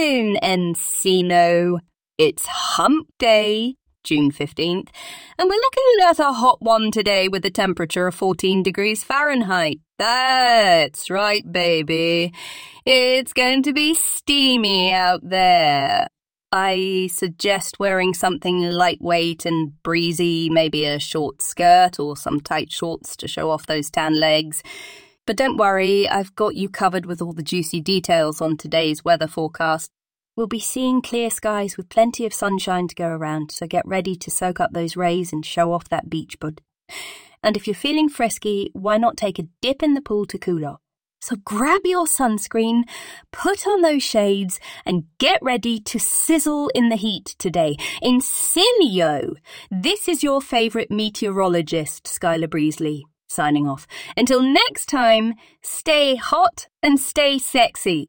Encino. It's hump day, June 15th, and we're looking at a hot one today with a temperature of 14 degrees Fahrenheit. That's right, baby. It's going to be steamy out there. I suggest wearing something lightweight and breezy, maybe a short skirt or some tight shorts to show off those tan legs. But don't worry, I've got you covered with all the juicy details on today's weather forecast. We'll be seeing clear skies with plenty of sunshine to go around, so get ready to soak up those rays and show off that beach bud. And if you're feeling frisky, why not take a dip in the pool to cool off? So grab your sunscreen, put on those shades, and get ready to sizzle in the heat today. Encino! This is your favourite meteorologist, Skyler Breezly, signing off. Until next time, stay hot and stay sexy.